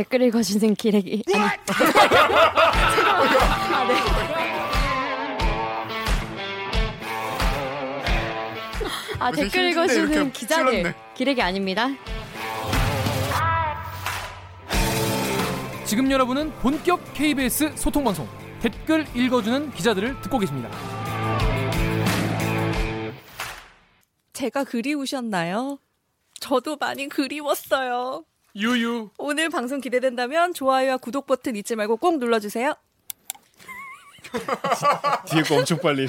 댓글 읽어주는 기레기. 아니. 아, 네. 아, 댓글 읽어주는 기자들. 기레기 아닙니다. 지금 여러분은 본격 KBS 소통방송 댓글 읽어주는 기자들을 듣고 계십니다. 제가 그리우셨나요? 저도 많이 그리웠어요. 유유. 오늘 방송 기대된다면 좋아요와 구독 버튼 잊지 말고 꼭 눌러주세요. 뒤에 거 엄청 빨리.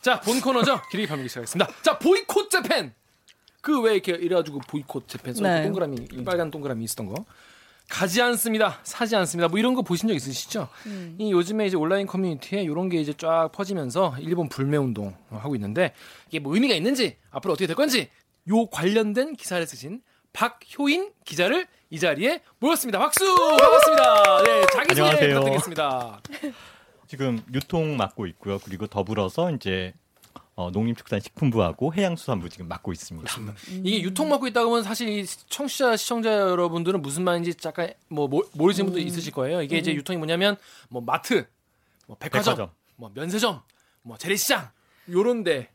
자, 본 코너죠. 기레기 발명기 시작하겠습니다. 자, 보이콧 재팬. 그 왜 이렇게 이래가지고 보이콧 재팬 써 네. 동그라미 이 빨간 동그라미 있었던 거. 가지 않습니다. 사지 않습니다. 뭐 이런 거 보신 적 있으시죠? 음. 이 요즘에 이제 온라인 커뮤니티에 이런 게 이제 쫙 퍼지면서 일본 불매 운동 하고 있는데 이게 뭐 의미가 있는지 앞으로 어떻게 될 건지 요 관련된 기사를 쓰신 박효인 기자를 이 자리에 모였습니다. 박수 반갑습니다. 네, 자기 소개 안녕하세요. 부탁드리겠습니다. 지금 유통 맡고 있고요. 그리고 더불어서 이제 어, 농림축산식품부하고 해양수산부 지금 맡고 있습니다. 이게 유통 맡고 있다 보면 사실 이 청취자 시청자 여러분들은 무슨 말인지 잠깐 뭐 모- 모르시는 분도 있으실 거예요. 이게 이제 유통이 뭐냐면 뭐 마트, 뭐 백화점, 백화점. 뭐 면세점, 뭐 재래시장 요런데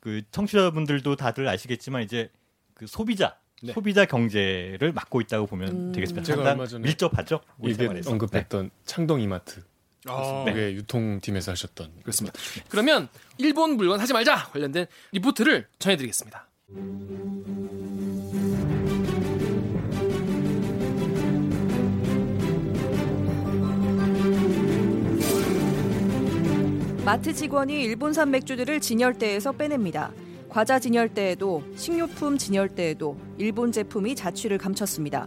그 청취자분들도 다들 아시겠지만 이제 그 소비자 네. 소비자 경제를 맡고 있다고 보면 되겠습니다. 제가 얼마 전에 밀접하죠. 우리 이게 생활에서. 언급했던 창동 이마트. 아. 그게 유통팀에서 하셨던. 그렇습니다. 그러면 일본 물건 사지 말자 관련된 리포트를 전해드리겠습니다. 마트 직원이 일본산 맥주들을 진열대에서 빼냅니다. 과자 진열대에도 식료품 진열대에도 일본 제품이 자취를 감췄습니다.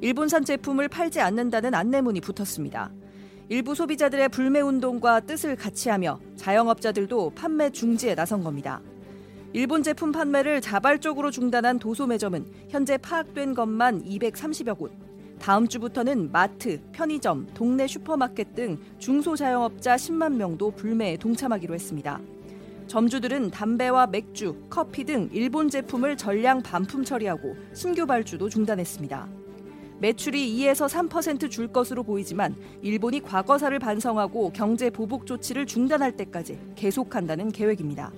일본산 제품을 팔지 않는다는 안내문이 붙었습니다. 일부 소비자들의 불매 운동과 뜻을 같이 하며 자영업자들도 판매 중지에 나선 겁니다. 일본 제품 판매를 자발적으로 중단한 도소 매점은 현재 파악된 것만 230여 곳. 다음 주부터는 마트, 편의점, 동네 슈퍼마켓 등 중소자영업자 10만 명도 불매에 동참하기로 했습니다. 점주들은 담배와 맥주, 커피 등 일본 제품을 전량 반품 처리하고 신규 발주도 중단했습니다. 매출이 2에서 3%줄 것으로 보이지만 일본이 과거사를 반성하고 경제 보복 조치를 중단할 때까지 계속한다는 계획입니다.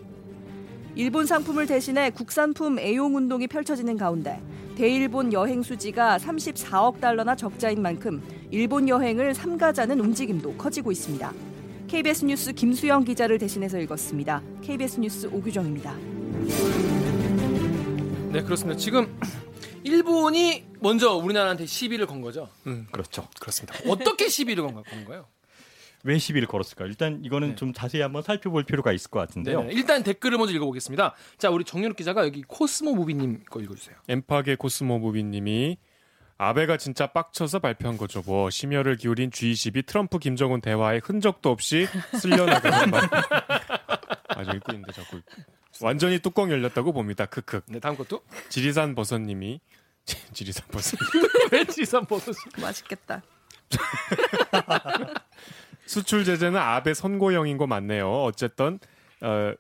일본 상품을 대신해 국산품 애용 운동이 펼쳐지는 가운데 대일본 여행 수지가 34억 달러나 적자인 만큼 일본 여행을 삼가자는 움직임도 커지고 있습니다. KBS 뉴스 김수영 기자를 대신해서 읽었습니다. KBS 뉴스 오규정입니다. 네 그렇습니다. 지금 일본이 먼저 우리나라한테 시비를 건 거죠. 그렇죠. 그렇습니다. 어떻게 시비를 건 거예요? 왜 시비를 걸었을까? 일단 이거는 네. 좀 자세히 한번 살펴볼 필요가 있을 것 같은데요. 네, 일단 댓글을 먼저 읽어보겠습니다. 자 우리 정윤욱 기자가 여기 코스모 무비님 거 읽어주세요. 엠파게 코스모 무비님이 아베가 진짜 빡쳐서 발표한 거죠. 뭐 심혈을 기울인 G20이 트럼프 김정은 대화에 흔적도 없이 쓸려나가는 말. 아저 읽고 있는데 자꾸 완전히 뚜껑 열렸다고 봅니다. 크크. 네 다음 것도 지리산 버섯님이 지리산 버섯. 왼지산 버섯. 맛있겠다. 수출 제재는 아베 선고형인 거 맞네요. 어쨌든 어,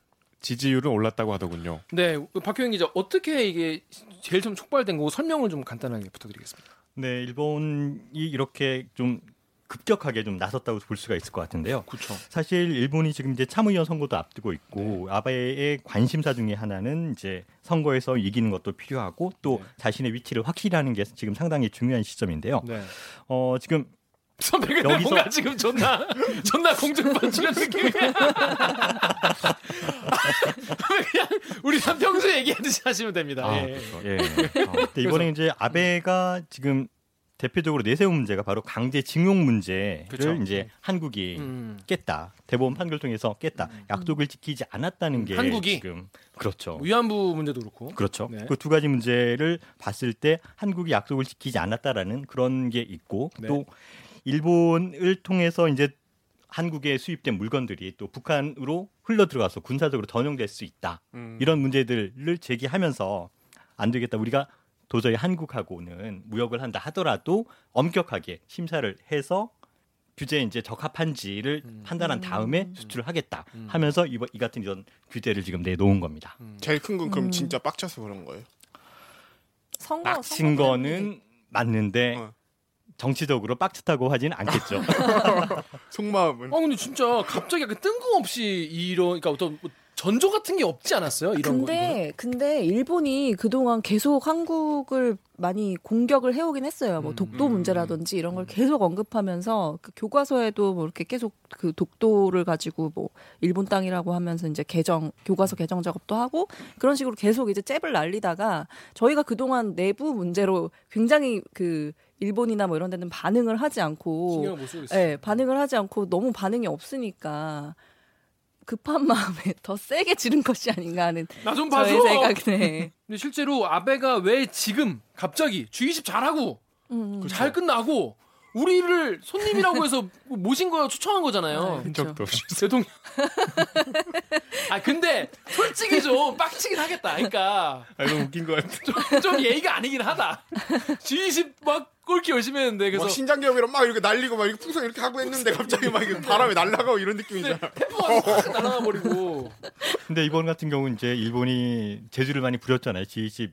지지율은 올랐다고 하더군요. 네 박효영 기자 어떻게 이게 제일 좀 촉발된 거고 설명을 좀 간단하게 부탁드리겠습니다. 네, 일본이 이렇게 좀 급격하게 좀 나섰다고 볼 수가 있을 것 같은데요. 그렇죠. 사실 일본이 지금 이제 참의원 선거도 앞두고 있고 아베의 관심사 중에 하나는 이제 선거에서 이기는 것도 필요하고 또 네. 자신의 위치를 확실히 하는 게 지금 상당히 중요한 시점인데요. 네. 어, 지금 선배가 여기서- 뭔가 지금 존나 존나 출연 느낌이야. 그냥 우리 한 평소에 얘기하듯이 하시면 됩니다. 아, 예. 그렇죠. 예. 어, 근데 이번에 이제 아베가 지금 대표적으로 내세운 문제가 바로 강제 징용 문제를 그쵸. 이제 한국이 음. 깼다. 대법원 판결 통해서 깼다. 약속을 지키지 않았다는 게 한국이? 지금 그렇죠. 위안부 문제도 그렇고. 그렇죠. 네. 그두 가지 문제를 봤을 때 한국이 약속을 지키지 않았다라는 그런 게 있고 네. 또 일본을 통해서 이제 한국에 수입된 물건들이 또 북한으로 흘러 들어가서 군사적으로 전용될 수 있다. 음. 이런 문제들을 제기하면서 안 되겠다. 우리가 도저히 한국하고는 무역을 한다 하더라도 엄격하게 심사를 해서 규제에 이제 적합한지를 음. 판단한 다음에 수출을 하겠다 하면서 이, 이 같은 이런 규제를 지금 내놓은 겁니다. 제일 큰 건 그럼 음. 진짜 빡쳐서 그런 거예요. 선거 빡친 거는 맞는데 어. 정치적으로 빡쳤다고 하진 않겠죠. 속마음은. 아 근데 진짜 갑자기 약간 뜬금없이 이런 그러니까 어떤 뭐 전조 같은 게 없지 않았어요? 이런 거. 근데 근데 일본이 그동안 계속 한국을 많이 공격을 해오긴 했어요. 뭐 음, 독도 음, 문제라든지 이런 걸 계속 언급하면서 그 교과서에도 뭐 이렇게 계속 그 독도를 가지고 뭐 일본 땅이라고 하면서 이제 개정 교과서 개정 작업도 하고 그런 식으로 계속 이제 잽을 날리다가 저희가 그동안 내부 문제로 굉장히 그 일본이나 뭐 이런 데는 반응을 하지 않고. 예, 반응을 하지 않고 너무 반응이 없으니까 급한 마음에 더 세게 지른 것이 아닌가 하는 나 좀 봐줘. 저의 생각네. 근데 실제로 아베가 왜 지금 갑자기 G20 잘하고 음, 잘 끝나고 우리를 손님이라고 해서 모신 거 초청한 거잖아요. 네. 흔적도 없이. 대통령. 아 근데 솔직히 좀 빡치긴 하겠다. 그러니까 아, 너무 웃긴 것 같아. 좀, 좀 예의가 아니긴 하다. G20 막 꼴기 열심히 했는데 막 그래서 신장기업이랑 막 이렇게 날리고 막 이렇게 풍선 이렇게 하고 했는데 갑자기 막 바람에 날아가고 이런 느낌이잖아. 템포가 확 날아가 버리고. 근데 이번 같은 경우는 이제 일본이 제주를 많이 부렸잖아요. G20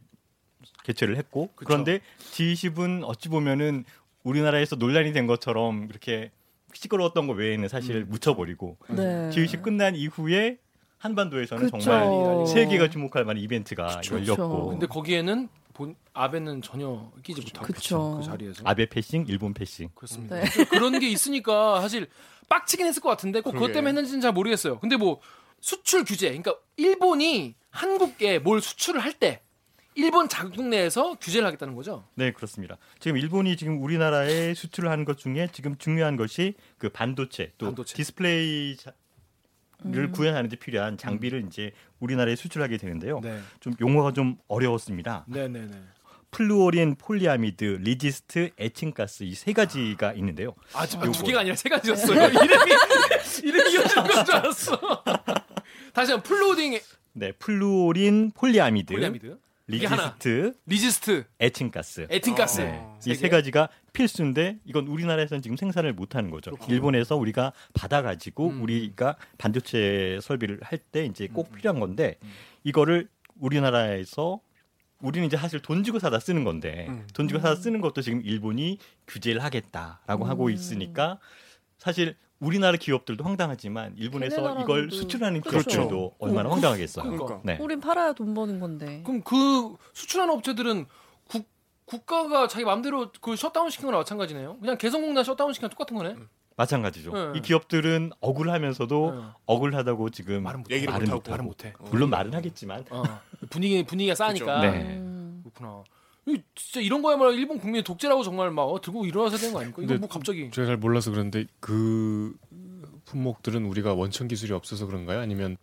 개최를 했고 그쵸. 그런데 G20은 어찌 보면은 우리나라에서 논란이 된 것처럼 그렇게 시끄러웠던 거 외에는 사실 음. 묻혀버리고 네. G20 끝난 이후에 한반도에서는 그쵸. 정말 세계가 주목할 만한 이벤트가 그쵸. 열렸고 근데 거기에는 본 아베는 전혀 끼지 못하고 그쵸. 그 자리에서. 아베 패싱, 일본 패싱. 그렇습니다. 네. 그런 게 있으니까 사실 빡치긴 했을 것 같은데 꼭 그것. 때문에 했는지는 잘 모르겠어요. 근데 뭐 수출 규제, 그러니까 일본이 한국에 뭘 수출을 할 때 일본 자국 내에서 규제를 하겠다는 거죠. 네, 그렇습니다. 지금 일본이 지금 우리나라에 수출을 하는 것 중에 지금 중요한 것이 그 반도체 또 반도체. 디스플레이 자- 를 음. 구현하는 데 필요한 장비를 이제 우리나라에 수출하게 되는데요. 네, 좀 용어가 좀 어려웠습니다. 네, 네, 네. 플루오린 폴리아미드, resist, 에칭가스 이 세 가지가 있는데요. 아, 지금 두. 개가 아니라 세 가지였어요. 이름이 이름이 이어지는 건줄 알았어. 다시 한번 플로딩 네, 플루오린 폴리아미드, 폴리아미드. resist, resist, 에칭가스. 에칭가스 어. 이세 가지가 필수인데 이건 우리나라에서는 지금 생산을 못 하는 거죠. 일본에서 우리가 받아 가지고 음. 우리가 반도체 설비를 할 때 이제 꼭 필요한 건데 이거를 우리나라에서 우리는 이제 사실 돈 주고 사다 쓰는 건데 음. 돈 주고 사다 쓰는 것도 지금 일본이 규제를 하겠다라고 하고 있으니까 사실 우리나라 기업들도 황당하지만 일본에서 걔네 이걸 나라도 수출하는 그렇죠. 기업들도 얼마나 어, 황당하겠어요. 그러니까. 네. 우린 팔아야 돈 버는 건데. 그럼 그 수출하는 업체들은 국 국가가 자기 마음대로 그 셧다운 시킨 거나 마찬가지네요. 그냥 개성공단 셧다운 시키는 똑같은 거네. 마찬가지죠. 네. 이 기업들은 억울하면서도 네. 억울하다고 지금 말은 못해. 얘기를 말은 못하고. 말은 못해. 물론 말은 하겠지만 어. 분위기 분위기가 싸니까. 네. 음. 그렇구나. 이 진짜 이런 거야말로 일본 국민의 독재라고 정말 막 어, 들고 일어나서 되는 거 아닙니까? 이거 근데 뭐 갑자기 제가 잘 몰라서 그런데 그 품목들은 우리가 원천 기술이 없어서 그런가요? 아니면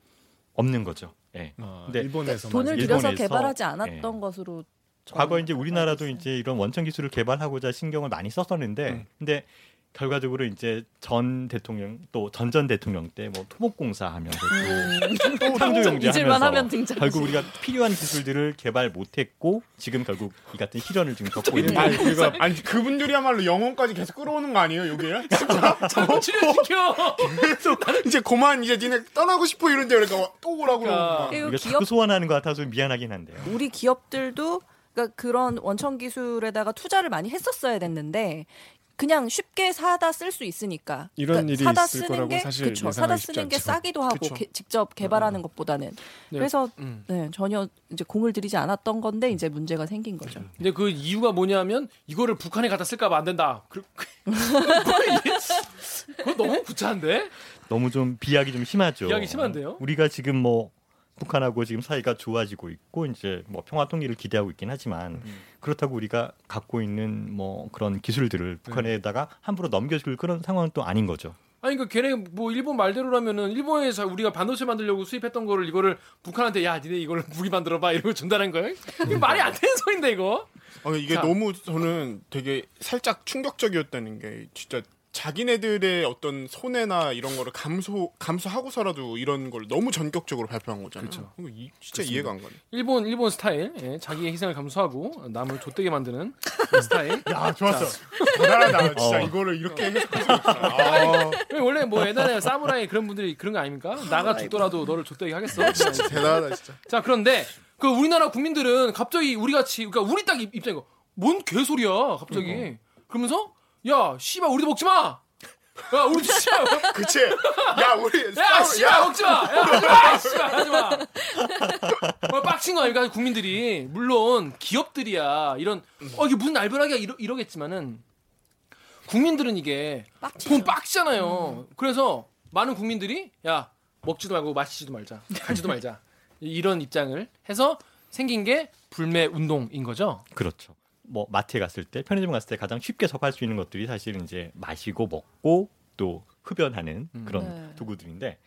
없는 거죠. 예. 아, 근데 일본에서만 돈을 일본에서, 들여서 개발하지 예. 않았던 것으로. 과거 이제 우리나라도 알고 있어요. 이제 이런 원천 기술을 개발하고자 신경을 많이 썼었는데 음. 근데 결과적으로 이제 전 대통령 또 전전 대통령 때 뭐 토목공사 하면서 또 창조경제 음. 하면 하면서. 결국 우리가 필요한 기술들을 개발 못했고 지금 결국 이 같은 시련을 지금 겪고 있는 아니, 거예요. 그거, 아니 그분들이야말로 영혼까지 계속 끌어오는 거 아니에요, 여기에? 자꾸 출연시켜. 이제 그만 이제 니네 떠나고 싶어 이런데 그러니까 또 오라고 그러니까. 그러고 우리가 기업 자꾸 소환하는 것 같아서 미안하긴 한데요. 우리 기업들도 그러니까 그런 원천 기술에다가 투자를 많이 했었어야 됐는데 그냥 쉽게 사다 쓸 수 있으니까 이런 그러니까 일이 사다 있을 쓰는 거라고 게 사실 그쵸, 사다 쓰는 게. 싸기도 하고. 게- 직접 개발하는 것보다는 네. 그래서 음. 네, 전혀 이제 공을 들이지 않았던 건데 이제 문제가 생긴 거죠. 근데 그 이유가 뭐냐면 이거를 북한에 갖다 쓸까봐 안 된다. 그, 그거 너무 구차한데? 너무 좀 비약이 좀 심하죠. 비약이 심한데요? 우리가 지금 뭐 북한하고 지금 사이가 좋아지고 있고 이제 뭐 평화 통일을 기대하고 있긴 하지만 음. 그렇다고 우리가 갖고 있는 뭐 그런 기술들을 북한에다가 함부로 넘겨줄 그런 상황은 또 아닌 거죠. 아니 그러니까 걔네 뭐 일본 말대로라면은 일본에서 우리가 반도체 만들려고 수입했던 거를 이거를 북한한테 야 니네 이걸 무기 만들어 봐 이러고 준다는 거예요? 이거 말이 안 되는 소린데 이거. 어, 이게 자. 너무 저는 되게 살짝 충격적이었다는 게 진짜 자기네들의 어떤 손해나 이런 거를 감소 감수하고서라도 이런 걸 너무 전격적으로 발표한 거잖아요. 그쵸. 이거 이- 진짜 이해가 안 가네. 일본 일본 스타일 예, 자기의 희생을 감수하고 남을 좆되게 만드는 그 스타일. 야 좋았어. 대단하다. 진짜 어. 이거를 이렇게 해석할 수 있구나. 아, 원래 뭐 옛날에 사무라이 그런 분들이 그런 거 아닙니까? 나가 죽더라도 너를 좆되게 하겠어. 진짜 대단하다 진짜. 자 그런데 그 우리나라 국민들은 갑자기 우리 같이 그러니까 우리 딱 입- 입장이고 뭔 개소리야 갑자기 그러면서 야 씨발 우리도 먹지 마. 야 우리도 씨발 그치? 야 우리 야 씨발 먹지 마. 야 씨발 하지 마. 어, 빡친 거 아닙니까 국민들이 물론 기업들이야 이런 어 이게 무슨 날벼락이야 이러, 이러겠지만은 국민들은 이게 돈 빡치잖아요. 그래서 많은 국민들이 야 먹지도 말고 마시지도 말자, 가지도 말자 이런 입장을 해서 생긴 게 불매 운동인 거죠. 그렇죠. 뭐 마트에 갔을 때 편의점 갔을 때 가장 쉽게 접할 수 있는 것들이 사실은 이제 마시고 먹고 또 흡연하는 음. 그런 네. 도구들인데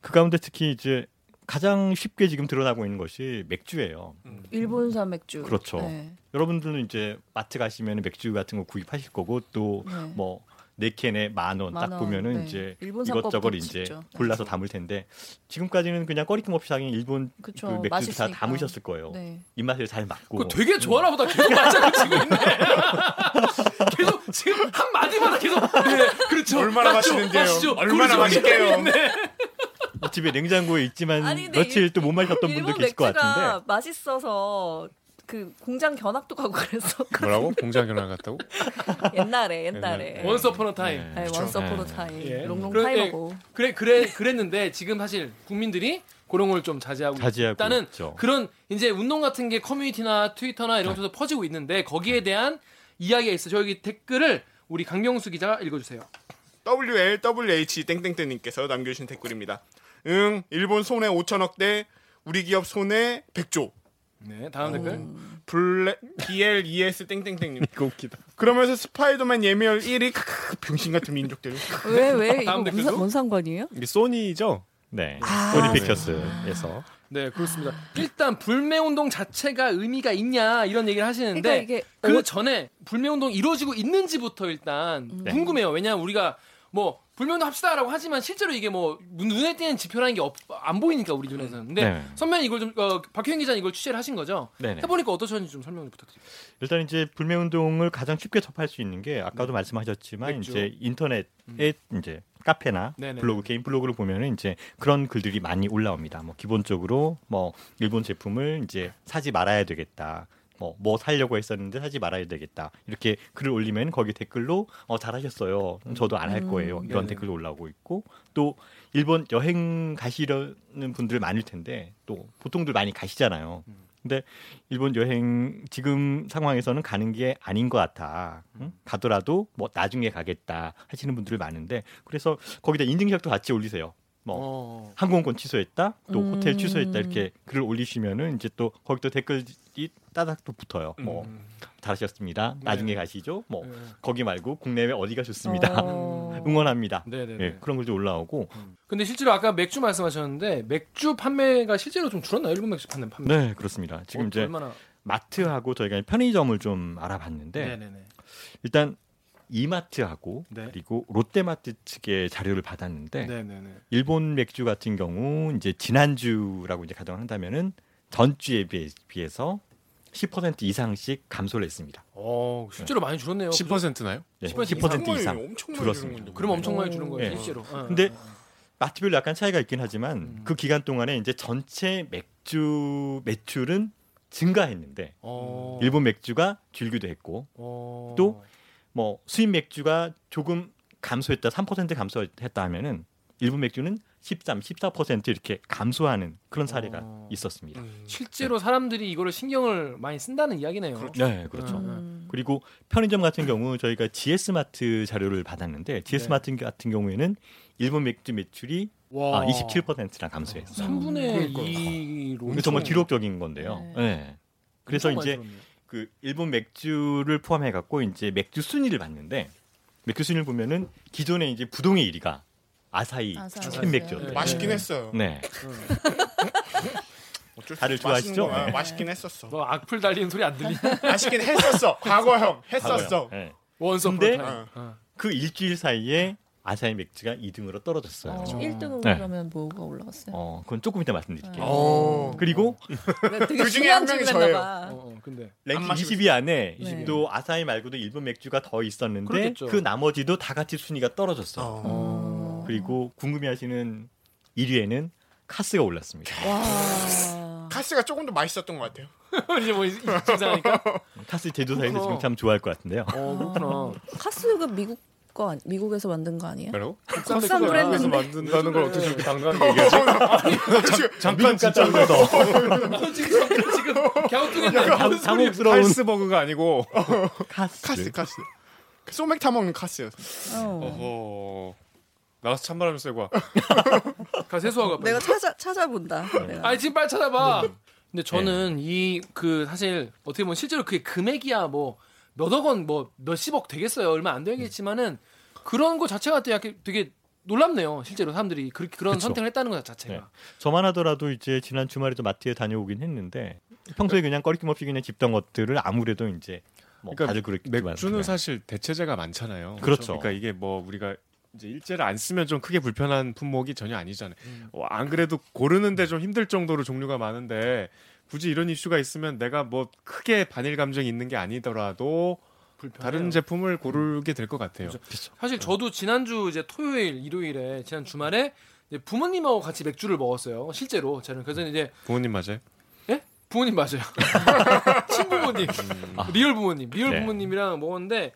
그 가운데 특히 이제 가장 쉽게 지금 드러나고 있는 것이 맥주예요. 일본산 맥주. 그렇죠. 네. 여러분들은 이제 마트 가시면 맥주 같은 거 구입하실 거고 또 네. 뭐네 캔에 만 원 딱 보면은 네. 이제 이것저것 이제 진짜. 골라서 담을 텐데 지금까지는 그냥 꺼리낌 없이 자기 일본 그쵸. 그 맥주 다. 담으셨을 거예요. 네. 입맛에 잘 맞고. 되게 좋아나 보다 계속 맞장구 치고 있네. 계속 지금 한 마디마다 계속 네 그렇죠. 얼마나 맛있는데요? 맛있죠. 얼마나. 맛있게요? 집에 냉장고에 있지만 아니, 며칠 또 못 마셨던 분도 일본 계실 것 같은데. 맛있어서 그 공장 견학도 가고 그래서 뭐라고? 공장 견학 갔다고? 옛날에 옛날에. Once upon a time. Once upon a time. 예. Long long 그래, time하고. 그래 그래 그랬는데 지금 사실 국민들이 그런 걸 좀 자제하고 자제하고 있다는 있죠. 그런 이제 운동 같은 게 커뮤니티나 트위터나 이런 곳에서 퍼지고 있는데 거기에 대한 이야기가 있어. 요 저기 댓글을 우리 강경수 기자가 읽어주세요. WLWH 땡땡땡님께서 남겨주신 댓글입니다. 응, 일본 손해 5천억 대 우리 기업 손해 100조. 네 다음 댓글. 블랙 BLES 땡땡땡님. 이거 웃기다. 그러면서 스파이더맨 예매율 1위 크크, 병신 같은 민족들. 왜 왜 이거 다음 뭔, 댓글도? 상- 뭔 상관이에요? 이게 소니죠? 네. 아. 소니 픽처스에서 네 그렇습니다. 일단 불매 운동 자체가 의미가 있냐 이런 얘기를 하시는데 그러니까 이게 그 어- 전에 불매 운동 이 이루어지고 있는지부터 일단 음. 네. 궁금해요. 왜냐하면 우리가 뭐 불매 운동 합시다라고 하지만 실제로 이게 뭐 눈에 띄는 지표라는 게 안 보이니까 우리 눈에서는. 근데 네. 선배님 이걸 좀 어, 박효인 기자는 이걸 취재를 하신 거죠? 네네. 해보니까 어떠셨는지 좀 설명 좀 부탁드립니다. 일단 이제 불매 운동을 가장 쉽게 접할 수 있는 게 아까도 말씀하셨지만 맥주. 이제 인터넷에 이제 카페나 네네. 블로그 개인 블로그를 보면은 이제 그런 글들이 많이 올라옵니다. 뭐 기본적으로 뭐 일본 제품을 이제 사지 말아야 되겠다. 뭐 뭐 살려고 했었는데 사지 말아야 되겠다. 이렇게 글을 올리면 거기 댓글로 어 잘하셨어요. 저도 안 할 거예요. 이런 네네. 댓글도 올라오고 있고 또 일본 여행 가시려는 분들 많을 텐데 또 보통들 많이 가시잖아요. 근데 일본 여행 지금 상황에서는 가는 게 아닌 것 같아. 응? 가더라도 뭐 나중에 가겠다 하시는 분들이 많은데 그래서 거기다 인증샷도 같이 올리세요. 뭐 어. 항공권 취소했다, 또 음. 호텔 취소했다 이렇게 글을 올리시면은 이제 또 거기 또 댓글이 따닥 또 붙어요. 뭐 음. 잘하셨습니다. 나중에 가시죠. 뭐 네. 거기 말고 국내외 어디가 좋습니다. 어. 응원합니다. 네네네. 예, 그런 글도 올라오고. 근데 실제로 아까 맥주 말씀하셨는데 맥주 판매가 실제로 좀 줄었나요? 일본 맥주 판매 판매. 네, 그렇습니다. 지금 어, 이제 얼마나? 마트하고 저희가 편의점을 좀 알아봤는데 네네네. 일단 이마트하고 네. 그리고 롯데마트 측의 자료를 받았는데 네네네. 일본 맥주 같은 경우 이제 지난주라고 이제 가정을 한다면은 전주에 비해, 비해서 10% 이상씩 감소를 했습니다. 어 실제로 많이 줄었네요. 10%나요? 네, 10% 10% 정말 이상 엄청 많이 줄었습니다. 주는. 그럼 엄청 많이 줄은 거예요, 네. 실제로. 어, 근데. 마트별로 약간 차이가 있긴 하지만 음. 그 기간 동안에 이제 전체 맥주 매출은 증가했는데 어. 일본 맥주가 줄기도 했고 어. 또 뭐 수입 맥주가 조금 감소했다 3% 감소했다 하면은 일본 맥주는 13, 14% 이렇게 감소하는 그런 사례가 어. 있었습니다. 음. 실제로 사람들이 이거를 신경을 많이 쓴다는 이야기네요. 그렇죠. 네, 그렇죠. 음. 그리고 편의점 같은 경우 저희가 GS 마트 자료를 받았는데 GS 네. 마트 같은 경우에는 일본 맥주 매출이 와. 아, 27%나 감소했어요. 3분의 그러니까요. 2로 이게 정말 기록적인 건데요. 네. 네. 그래서 이제 그 일본 맥주를 포함해 갖고 이제 맥주 순위를 봤는데 맥주 순위를 보면은 기존에 이제 부동의 1위가 아사히 아사히. 캔 맥주였대요. 네. 맛있긴 했어요. 네. 수 다들 좋아하시죠? 거야. 네. 맛있긴 했었어. 뭐 악플 달리는 소리 안 들리냐? 맛있긴 했었어. 과거형 했었어. 네. 원서 근데 어. 그 일주일 사이에 아사히 맥주가 2등으로 떨어졌어요. 어, 그렇죠. 1등은 네. 그러면 뭐가 올라갔어요? 어, 그건 조금 이따 말씀드릴게요. 어. 그리고 되게 그 중에 한 명이 저예요. 봐. 어, 어, 근데 랭킹 마시고 20위 안에 네. 또 아사히 말고도 일본 맥주가 더 있었는데 그렇겠죠. 그 나머지도 다 같이 순위가 떨어졌어요. 어. 어. 그리고 궁금해하시는 1위에는 카스가 올랐습니다. 와. 카스가 조금 더 맛있었던 것 같아요. 이제 뭐 진짜니까. 카스 그렇구나. 지금 참 좋아할 것 같은데요. 어 그렇구나. 카스가 미국 거 아니, 미국에서 만든 거 아니에요? 뭐라고? 국산 브랜드인데. 만든다는 걸 어떻게 저렇게 당당하게 얘기하지? 잠깐 진짜 너 지금 지금 갸우뚱했네. 당- 당혹스러운 칼스버그가 아니고 카스. 카스 카스. 그 소맥 타 먹는 카스였어. 어. 어허 나가서 찬바람 쐬고 와. 가 세수하고. 내가 찾아 찾아본다. 아니 지금 빨리 찾아봐. 근데 저는 이 그 사실 어떻게 보면 실제로 그게 금액이야 뭐 몇억 원 뭐 몇십억 되겠어요 얼마 안 되겠지만은 그런 거 자체가 되게 되게 놀랍네요 실제로 사람들이 그렇게 그런 그쵸. 선택을 했다는 것 자체가. 네. 저만 하더라도 이제 지난 주말에 도 마트에 다녀오긴 했는데 평소에 그냥 꺼리낌 없이 그냥 집던 것들을 아무래도 이제 뭐 그러니까 맥주는 사실 대체재가 많잖아요. 그렇죠. 그러니까 이게 뭐 우리가 이제 일제를 안 쓰면 좀 크게 불편한 품목이 전혀 아니잖아요. 어, 안 그래도 고르는데 좀 힘들 정도로 종류가 많은데 굳이 이런 이슈가 있으면 내가 뭐 크게 반일 감정이 있는 게 아니더라도 불편해요. 다른 제품을 고르게 될 것 같아요. 사실 저도 지난주 이제 토요일 일요일에 지난 주말에 이제 부모님하고 같이 맥주를 먹었어요 실제로 저는 그래서 이제 부모님 맞아요? 예? 부모님 맞아요. 친부모님. Real 부모님. Real 네. 부모님이랑 먹었는데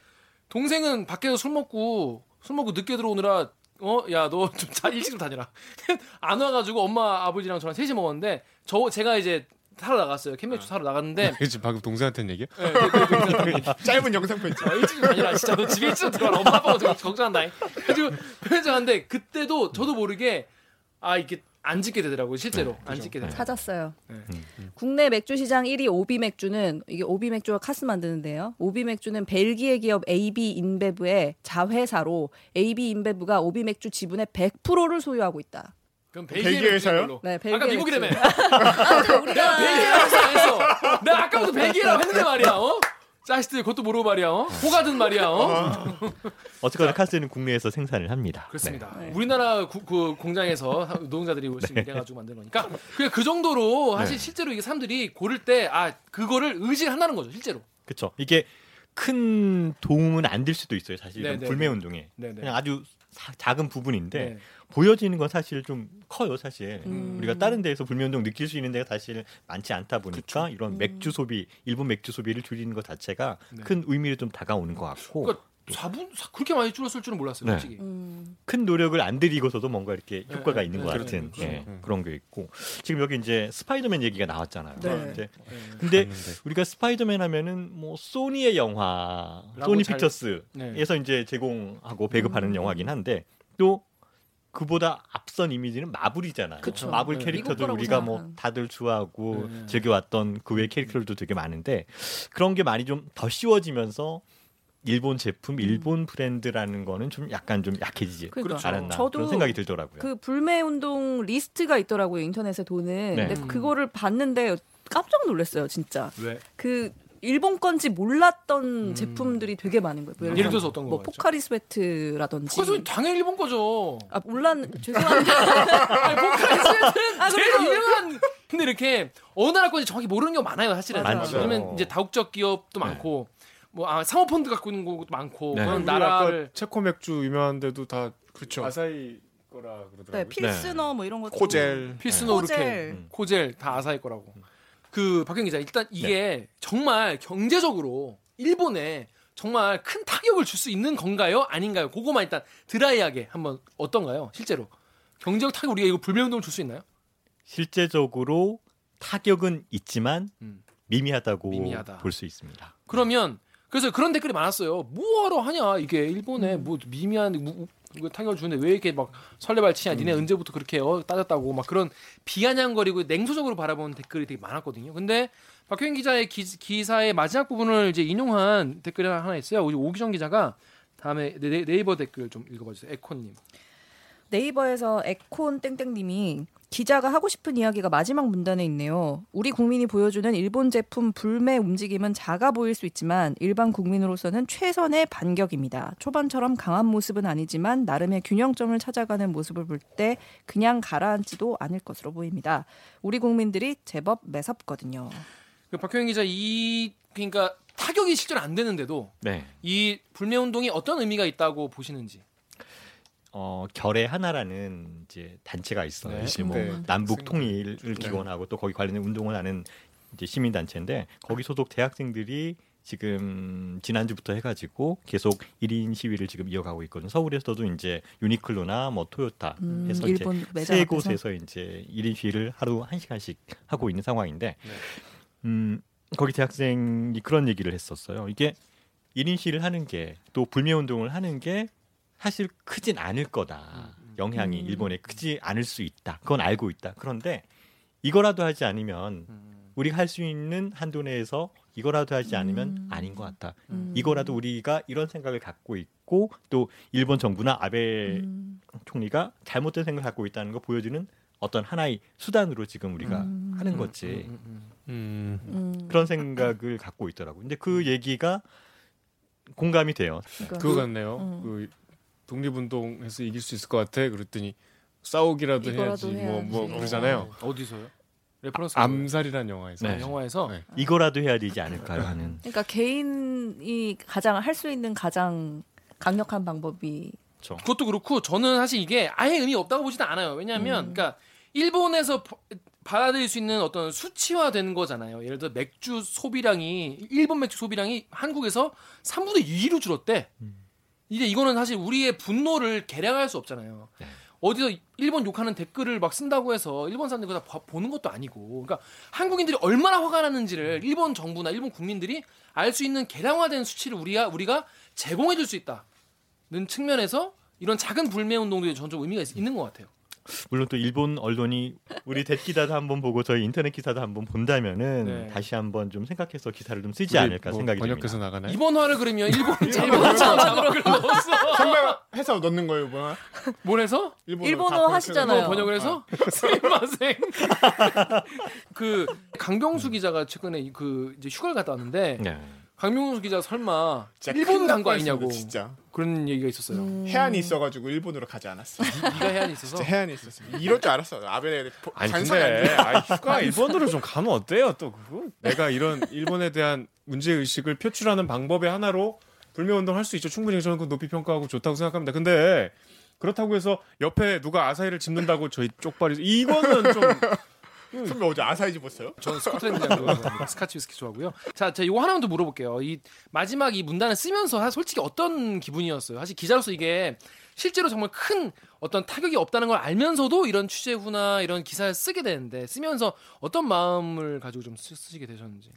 동생은 밖에서 술 먹고 술 먹고 늦게 들어오느라 어, 야, 너 좀 일찍 좀 다녀라. 안 와가지고 엄마, 아버지랑 저랑 셋이 먹었는데, 저, 제가 이제 사러 나갔어요. 캔맥주 사러 나갔는데, 지금 방금 동생한테는 얘기야? 네, 네, 네, 네, 네. 짧은 영상 편지. 아, 일찍 좀 다니라. 진짜 너 집에 일찍 좀 들어가라. 엄마, 아빠가 걱정한다. 그래가지고, 편의점 갔는데, 그때도 저도 모르게, 아, 이게 안 집게 되더라고요. 실제로. 안 집게 되더라고요. 찾았어요. 네. 국내 맥주 시장 1위 오비 맥주는 이게 오비 맥주가 카스 만드는데요. 오비 맥주는 벨기에 기업 AB 인베브의 자회사로 AB 인베브가 오비 맥주 지분의 100%를 소유하고 있다. 그럼 벨기에에서요? 네, 벨기에 아까 미국이라며. 내가 우리가 벨기에라고 했어 안 했어. 내가 아까부터 벨기에라고 했는데 말이야. 어? 짜식들 그것도 모르고 말이야. 어? 호가든 말이야. 어? 어쨌거나 카스는 국내에서 생산을 합니다. 그렇습니다. 네. 우리나라 구- 그 공장에서 노동자들이 열심히 일해가지고 만든 거니까 그그 정도로 사실 네. 실제로 이게 사람들이 고를 때 아 그거를 의지한다는 거죠 실제로. 그렇죠. 이게 큰 도움은 안 될 수도 있어요. 사실 네, 이런 네, 불매 네. 운동에 네, 네. 그냥 아주 사- 작은 부분인데 네. 보여지는 건 사실 좀 커요. 사실 음. 우리가 다른 데에서 불매 운동 느낄 수 있는 데가 사실 많지 않다 보니까 이런 맥주 소비, 일본 맥주 소비를 줄이는 것 자체가 네. 큰 의미를 좀 다가오는 것 같고 그러니까 4분 그렇게 많이 줄었을 줄은 몰랐어요 네. 솔직히. 음, 큰 노력을 안 들이고서도 뭔가 이렇게 네, 효과가 네, 있는 네, 것 네, 같은 그렇죠. 예, 음. 그런 게 있고 지금 여기 이제 스파이더맨 얘기가 나왔잖아요. 네. 이제 네. 근데. 우리가 스파이더맨 하면은 뭐 소니의 영화, 소니 잘- 픽처스에서 네. 이제 제공하고 배급하는 영화긴 한데 또 그보다 앞선 이미지는 마블이잖아요. 그쵸. 마블 네. 캐릭터들 우리가 뭐. 다들 좋아하고 네. 즐겨왔던 그 외 캐릭터들도 되게 많은데 그런 게 많이 좀 더 씌워지면서 일본 제품, 일본 브랜드라는 거는 좀 약간 좀 약해지지 그러니까. 않았나 저도 그런 생각이 들더라고요. 그 불매 운동 리스트가 있더라고요 인터넷에 도는. 네. 근데 그거를 봤는데 깜짝 놀랐어요 진짜. 왜? 그 일본 건지 몰랐던 음. 제품들이 되게 많은 거예요. 예를 들어서 어떤 뭐 거가 있죠? 포카리 스웨트라든지. 그래서 당연히 일본 거죠. 아 몰랐 죄송한데 아니, 포카리 스웨트는 아, 제일? 유명한. 근데 이렇게 어느 나라 건지 정확히 모르는 경우 많아요, 사실은. 많죠. 왜냐면 이제 다국적 기업도 네. 많고, 뭐 아, 사모펀드 갖고 있는 것도 많고, 네. 그런 나라를 체코 맥주 유명한데도 다 그렇죠. 아사히 거라 네, 그러더라고요. 필스너 뭐 이런 것도 코젤. 필스노르케, 코젤. 음. 코젤 다 아사히 거라고. 그 박경 기자 일단 이게 정말 경제적으로 일본에 정말 큰 타격을 줄 수 있는 건가요? 아닌가요? 그거만 일단 드라이하게 한번 어떤가요? 실제로 경제적 타격 우리가 이거 불매운동을 줄 수 있나요? 실제적으로 타격은 있지만 음. 미미하다고 미미하다. 볼 수 있습니다. 그러면 그래서 그런 댓글이 많았어요. 뭐하러 하냐 이게 일본에 뭐 미미한 무- 이거 타격을 주는데 왜 이렇게 막 설레발 치냐 니네 언제부터 그렇게 어, 따졌다고 막 그런 비아냥거리고 냉소적으로 바라보는 댓글이 되게 많았거든요. 근데 박효인 기자의 기, 사의 마지막 부분을 이제 인용한 댓글이 하나 있어요. 우리 오기정 기자가 다음에 네, 네이버 댓글 좀 읽어봐 주세요. 에코님. 네이버에서 에콘 땡땡님이 기자가 하고 싶은 이야기가 마지막 문단에 있네요. 우리 국민이 보여주는 일본 제품 불매 움직임은 작아 보일 수 있지만 일반 국민으로서는 최선의 반격입니다. 초반처럼 강한 모습은 아니지만 나름의 균형점을 찾아가는 모습을 볼 때 그냥 가라앉지도 않을 것으로 보입니다. 우리 국민들이 제법 매섭거든요. 그 박효인 기자 이 그러니까 타격이 실제로 안 되는데도 네. 이 불매 운동이 어떤 의미가 있다고 보시는지. 어, 결의 하나라는 이제 단체가 있어요. 네. 이제 뭐 네. 남북. 통일을 네. 기원하고 또 거기 관련된 운동을 하는 이제 시민 단체인데 거기 소속 대학생들이 지금 지난주부터 해가지고 계속 1인 시위를 지금 이어가고 있거든요. 서울에서도 이제 유니클로나 뭐 토요타 음, 해서 일본 이제 세? 곳에서 이제 1인 시위를 하루 한 시간씩 하고 있는 상황인데, 네. 음, 거기 대학생이 그런 얘기를 했었어요. 이게 1인 시위를 하는 게 또 불매 운동을 하는 게 사실 크진 않을 거다. 영향이 음. 일본에 크지 않을 수 있다. 그건 알고 있다. 그런데 이거라도 하지 않으면 음. 우리가 할 수 있는 한도 내에서 이거라도 하지 않으면 음. 아닌 것 같다. 음. 이거라도 우리가 이런 생각을 갖고 있고 또 일본 정부나 아베 음. 총리가 잘못된 생각을 갖고 있다는 거 보여주는 어떤 하나의 수단으로 지금 우리가 음. 하는 거지. 음, 음, 음. 음. 그런 생각을 갖고 있더라고요. 근데 그 얘기가 공감이 돼요. 그거 같네요. 음. 그 독립운동해서 이길 수 있을 것 같아. 그랬더니 싸우기라도 해야지. 뭐뭐 해야지. 그러잖아요. 음. 어디서요? Reference 암살이란 영화에서. 네. 영화에서 네. 이거라도 해야 되지 않을까요 하는. 그러니까 개인이 가장 할 수 있는 가장 강력한 방법이 그렇죠. 그것도 그렇고 저는 사실 이게 아예 의미 없다고 보지는 않아요. 왜냐하면 음. 그러니까 일본에서 바- 받아들일 수 있는 어떤 수치화된 거잖아요. 예를 들어 맥주 소비량이 일본 맥주 소비량이 한국에서 3분의 2로 줄었대. 음. 이제 이거는 사실 우리의 분노를 계량할 수 없잖아요. 네. 어디서 일본 욕하는 댓글을 막 쓴다고 해서 일본 사람들이 다 봐- 보는 것도 아니고, 그러니까 한국인들이 얼마나 화가 나는지를 일본 정부나 일본 국민들이 알 수 있는 계량화된 수치를 우리가 우리가 제공해 줄 수 있다는 측면에서 이런 작은 불매 운동들이 저는 좀 의미가 있, 는것 같아요. 물론 또 일본 언론이 우리 댓 기사도 한번 보고 저희 인터넷 기사도 한번 본다면은 네. 다시 한번 좀 생각해서 기사를 좀 쓰지 않을까 뭐 생각이 번역해서 듭니다. 나가나요? 이번 화를 그러면 일본 일본 자막으로 넣었어. 설명해서 넣는 거예요, 뭐? 뭘 해서? 일본어, 일본어. 하시잖아요. 어, 번역을 해서 스미마생. 그 강병수 기자가 최근에 그 이제 휴가를 갔다 왔는데 네. 강병수 기자 설마 일본 간거날 아니냐고 진짜 그런 얘기가 있었어요. 음. 해안이 있어가지고 일본으로 가지 않았어. 네가 해안이 있어서 진짜 해안이 있었어. 이럴 줄 알았어. 아베네. 아니, 휴가 일본으로 좀 가면 어때요? 또 그거 내가 이런 일본에 대한 문제 의식을 표출하는 방법의 하나로 불매 운동 할 수 있죠. 충분히 저는 그 높이 평가하고 좋다고 생각합니다. 근데 그렇다고 해서 옆에 누가 아사히를 집는다고 저희 쪽발이 이거는 좀 선배 어제 아사히 집었어요? 저는 스코틀랜드 장도 스카치 위스키 좋아하고요. 자, 제가 이거 하나만 더 물어볼게요. 이 마지막 이 문단을 쓰면서 사- 솔직히 어떤 기분이었어요? 사실 기자로서 이게 실제로 정말 큰 어떤 타격이 없다는 걸 알면서도 이런 취재후나 이런 기사를 쓰게 되는데 쓰면서 어떤 마음을 가지고 좀 쓰, 쓰시게 되셨는지.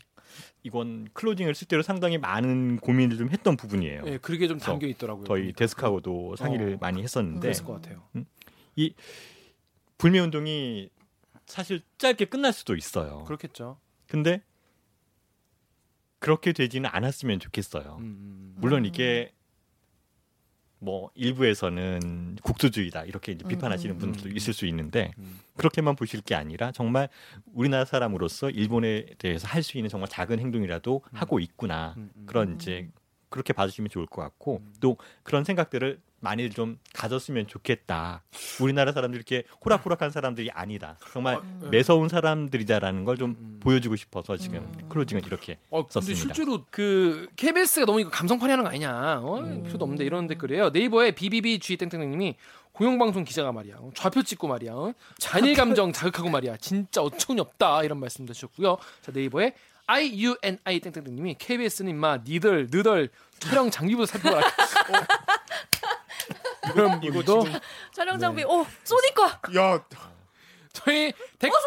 이건 클로징을 쓸 때로 상당히 많은 고민을 좀 했던 부분이에요. 예, 그게 좀 담겨 있더라고요. 저희 데스크하고도 상의를 어. 많이 했었는데 그랬을 것 같아요. 불매 운동이 사실 짧게 끝날 수도 있어요. 그렇겠죠. 근데 그렇게 되지는 않았으면 좋겠어요. 음, 음, 물론 이게 뭐 일부에서는 국수주의다 이렇게 이제 비판하시는 음, 분들도 음, 있을 수 있는데 음. 그렇게만 보실 게 아니라 정말 우리나라 사람으로서 일본에 대해서 할 수 있는 정말 작은 행동이라도 음. 하고 있구나 음, 음. 그런 이제 그렇게 봐주시면 좋을 것 같고 음. 또 그런 생각들을 많이 좀 가졌으면 좋겠다. 우리나라 사람들 이렇게 호락호락한 사람들이 아니다. 정말 네. 매서운 사람들이다라는 걸좀 음. 보여주고 싶어서 지금 음. 클로징을 이렇게 어, 썼습니다. 실제로 그 KBS가 너무 이거 감성파리하는 거 아니냐? 어, 음. 필요도 없는데 이런 댓글이에요. 네이버에 BBBG 땡땡님이 공영방송 기자가 말이야. 어, 좌표 찍고 말이야. 어? 잔일 감정 자극하고 말이야. 진짜 어처구니 없다 이런 말씀도 주셨고요. 자 네이버에 IUNI 땡땡님이 KBS는 임마 니들 느들 촬영 장비부터 살펴봐라. 어? 이런 분도 촬영 장비 오 쏘니까 야, 저희 댓글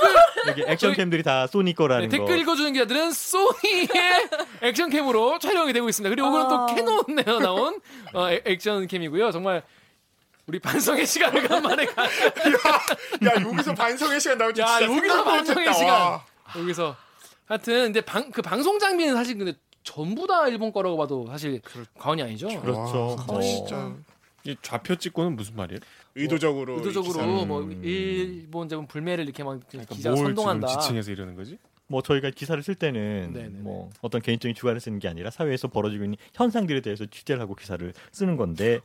여기 액션캠들이 다 소니 거라는 네, 거. 댓글 읽어주는 기자들은 소니의 액션캠으로 촬영이 되고 있습니다. 그리고 이거는 아. 또 캐논에서 나온 어, 액- 액션캠이고요. 정말 우리 반성의 시간을 간만에 가. 야 여기서 반성의 시간 줄 야, 여기서 반성의. 시간. 와. 여기서 하여튼 근데 방, 그 방송 장비는 사실 근데 전부 다 일본 거라고 봐도 사실 과언이 아니죠. 그렇죠. 와, 뭐. 진짜 이 좌표 찍고는 무슨 말이에요? 의도적으로 의도적으로 기사를- 뭐 음. 일본 제품 불매를 이렇게 막 그러니까 기자가 뭘 선동한다. 지칭해서 이러는 거지? 뭐 저희가 기사를 쓸 때는 네네네. 뭐 어떤 개인적인 주관을 쓰는 게 아니라 사회에서 벌어지고 있는 현상들에 대해서 취재를 하고 기사를 쓰는 건데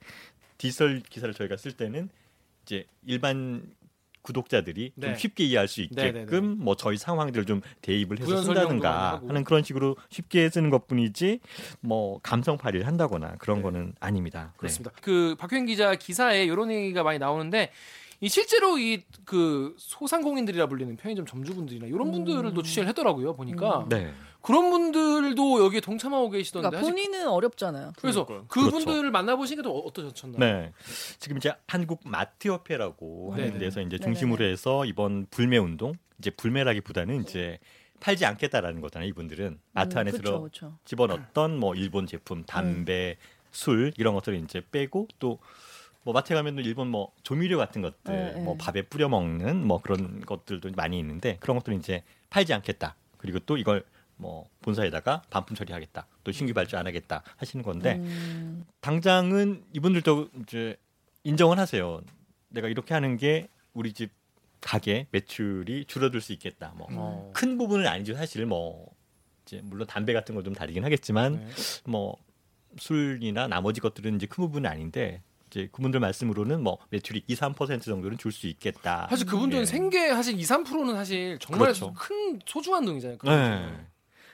디지털 기사를 저희가 쓸 때는 이제 일반 구독자들이 네. 좀 쉽게 이해할 수 네, 있게끔 네, 네. 뭐 저희 상황들을 좀 대입을 해서 쓴다든가. 하는 그런 식으로 쉽게 쓰는 것뿐이지 뭐 감성 발휘를 한다거나 그런 네. 거는 아닙니다. 네. 그렇습니다. 그 박효인 기자 기사에 이런 얘기가 많이 나오는데 이 실제로 이 그 소상공인들이라 불리는 편의점 점주분들이나 이런 분들도 취재를 했더라고요 보니까 네. 그런 분들도 여기에 동참하고 계시던데 그러니까 본인은 어렵잖아요. 그래서 그러니까요. 그분들을 만나보시니까 또 어떠셨나요? 네. 지금 이제 한국 마트협회라고 하는 네네. 데서 이제. 중심으로 해서 이번 불매 운동 이제 불매라기보다는 이제 팔지 않겠다라는 거잖아요. 이분들은 마트 안에 들어 음, 그렇죠. 집어넣었던 뭐 일본 제품, 담배, 술 이런 것들을 이제 빼고 또 뭐 마트에 가면 일본 뭐 조미료 같은 것들, 네, 네. 뭐 밥에 뿌려 먹는 뭐 그런 것들도 많이 있는데 그런 것들은 이제 팔지 않겠다. 그리고 또 이걸 뭐 본사에다가 반품 처리하겠다. 또 신규 발주 안 하겠다 하시는 건데 음, 당장은 이분들도 이제 인정을 하세요. 내가 이렇게 하는 게 우리 집 가게 매출이 줄어들 수 있겠다. 뭐큰 어. 부분은 아니죠. 사실 뭐 이제 물론 담배 같은 걸좀 다르긴 하겠지만 네. 뭐 술이나 나머지 것들은 이제 큰 부분은 아닌데 이제 그분들 말씀으로는 뭐 매출이 2, 3% 정도는 줄 수 있겠다. 사실 그분들은 예. 생계 사실 2, 3%는 사실 정말 그렇죠. 큰 소중한 돈이잖아요. 네.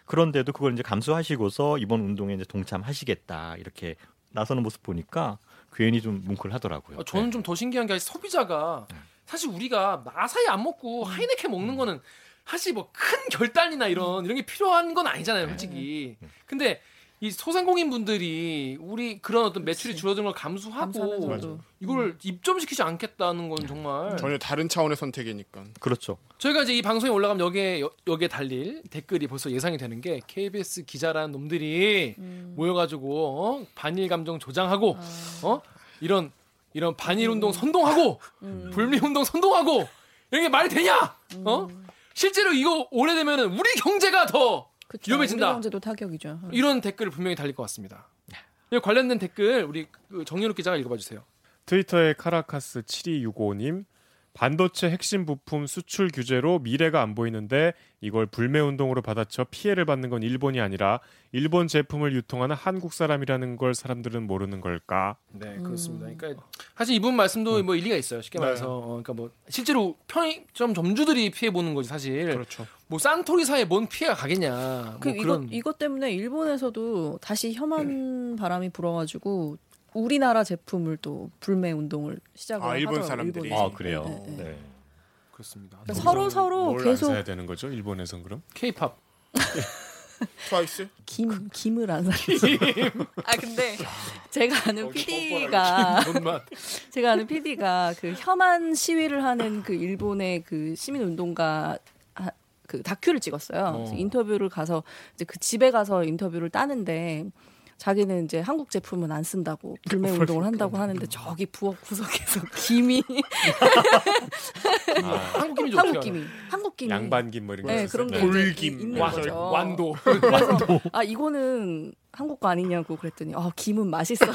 그런데도 그걸 이제 감수하시고서 이번 운동에 이제 동참하시겠다 이렇게 나서는 모습 보니까 괜히 좀 뭉클하더라고요. 아, 저는 네. 좀더 신기한 게 소비자가 사실 우리가 마사이 안 먹고 음. 하이네켄 먹는 거는 사실 뭐 큰 결단이나 이런 이런 게 필요한 건 아니잖아요, 솔직히. 네. 근데 이 소상공인 분들이 우리 그런 어떤 매출이 그치. 줄어든 걸 감수하고 이걸 입점시키지 않겠다는 건 정말 전혀 다른 차원의 선택이니까. 그렇죠. 저희가 이제 이 방송에 올라가면 여기에 여- 여기에 달릴 댓글이 벌써 예상이 되는 게 KBS 기자라는 놈들이 음. 모여가지고 어? 반일 감정 조장하고 아. 어 이런 이런 반일 운동 선동하고 음. 불매 운동 선동하고 이런 게 말이 되냐? 어? 실제로 이거 오래되면은 우리 경제가 더 그쵸. 위험해진다. 경제도 타격이죠. 이런 댓글을 분명히 달릴 것 같습니다. 이 관련된 댓글 우리 그 정연욱 기자가 읽어봐 주세요. 트위터의 카라카스 7265님 반도체 핵심 부품 수출 규제로 미래가 안 보이는데 이걸 불매 운동으로 받아쳐 피해를 받는 건 일본이 아니라 일본 제품을 유통하는 한국 사람이라는 걸 사람들은 모르는 걸까? 네, 그렇습니다. 그러니까 사실 이분 말씀도 뭐 일리가 있어요. 쉽게 네. 말해서 어, 그러니까 뭐 실제로 편의점 점주들이 피해 보는 거지 사실. 그렇죠. 뭐 산토리사에 뭔 피해가 가겠냐. 그 뭐 이것 그런 이것 때문에 일본에서도 다시 혐한 바람이 불어가지고 우리나라 제품을 또 불매 운동을 시작을 아, 일본 하더라고요, 사람들이. 일본에서. 아 그래요. 네, 네. 네. 그렇습니다. 그러니까 서로 서로 뭘 계속 안 사야 되는 거죠? 일본에선 그럼? K-팝. 트와이스? 김 김을 안 사. 아 근데 제가 아는 PD가. 제가 아는 PD가 그 혐한 시위를 하는 그 일본의 그 시민 운동가 하- 그 다큐를 찍었어요. 그래서 인터뷰를 가서 이제 그 집에 가서 인터뷰를 따는데 자기는 이제 한국 제품은 안 쓴다고 불매 운동을 한다고 하는데 저기 부엌 구석에서 김이 한국 김이 좋죠. 한국 김이 한국 김이 양반 김 뭐 이런 거 네. 그런 게 네. 이제 있는 와, 거죠. 완도. 그래서 아 이거는 한국 거 아니냐고 그랬더니 아 김은 맛있어서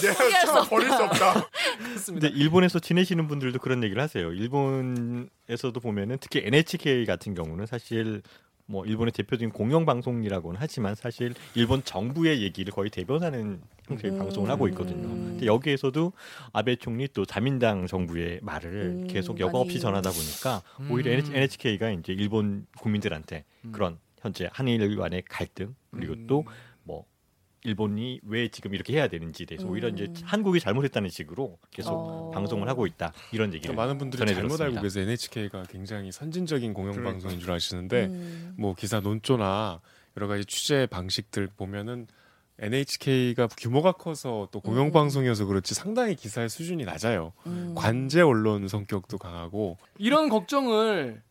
내가 참 버릴 수 없다. 그렇습니다. 근데 일본에서 지내시는 분들도 그런 얘기를 하세요. 일본에서도 보면은 특히 NHK 같은 경우는 사실 뭐 일본의 대표적인 공영 방송이라고는 하지만 사실 일본 정부의 얘기를 거의 대변하는 형태의 음. 방송을 하고 있거든요. 근데 여기에서도 아베 총리 또 자민당 정부의 말을 음, 계속 여과 없이. 전하다 보니까 오히려 음. NHK가 이제 일본 국민들한테 그런 현재 한일 간의 갈등 그리고 음. 또뭐 일본이 왜 지금 이렇게 해야 되는지에 대해서 오히려 이제 음. 한국이 잘못했다는 식으로 계속 어. 방송을 하고 있다 이런 얘기를 그러니까 많은 분들이 전해 잘못. 알고 계세요. NHK가 굉장히 선진적인 공영방송인 줄 아시는데 음. 뭐 기사 논조나 여러 가지 취재 방식들 보면은 NHK가 규모가 커서 또 공영 방송이어서 그렇지 상당히 기사의 수준이 낮아요. 음. 관제 언론 성격도 강하고 이런 걱정을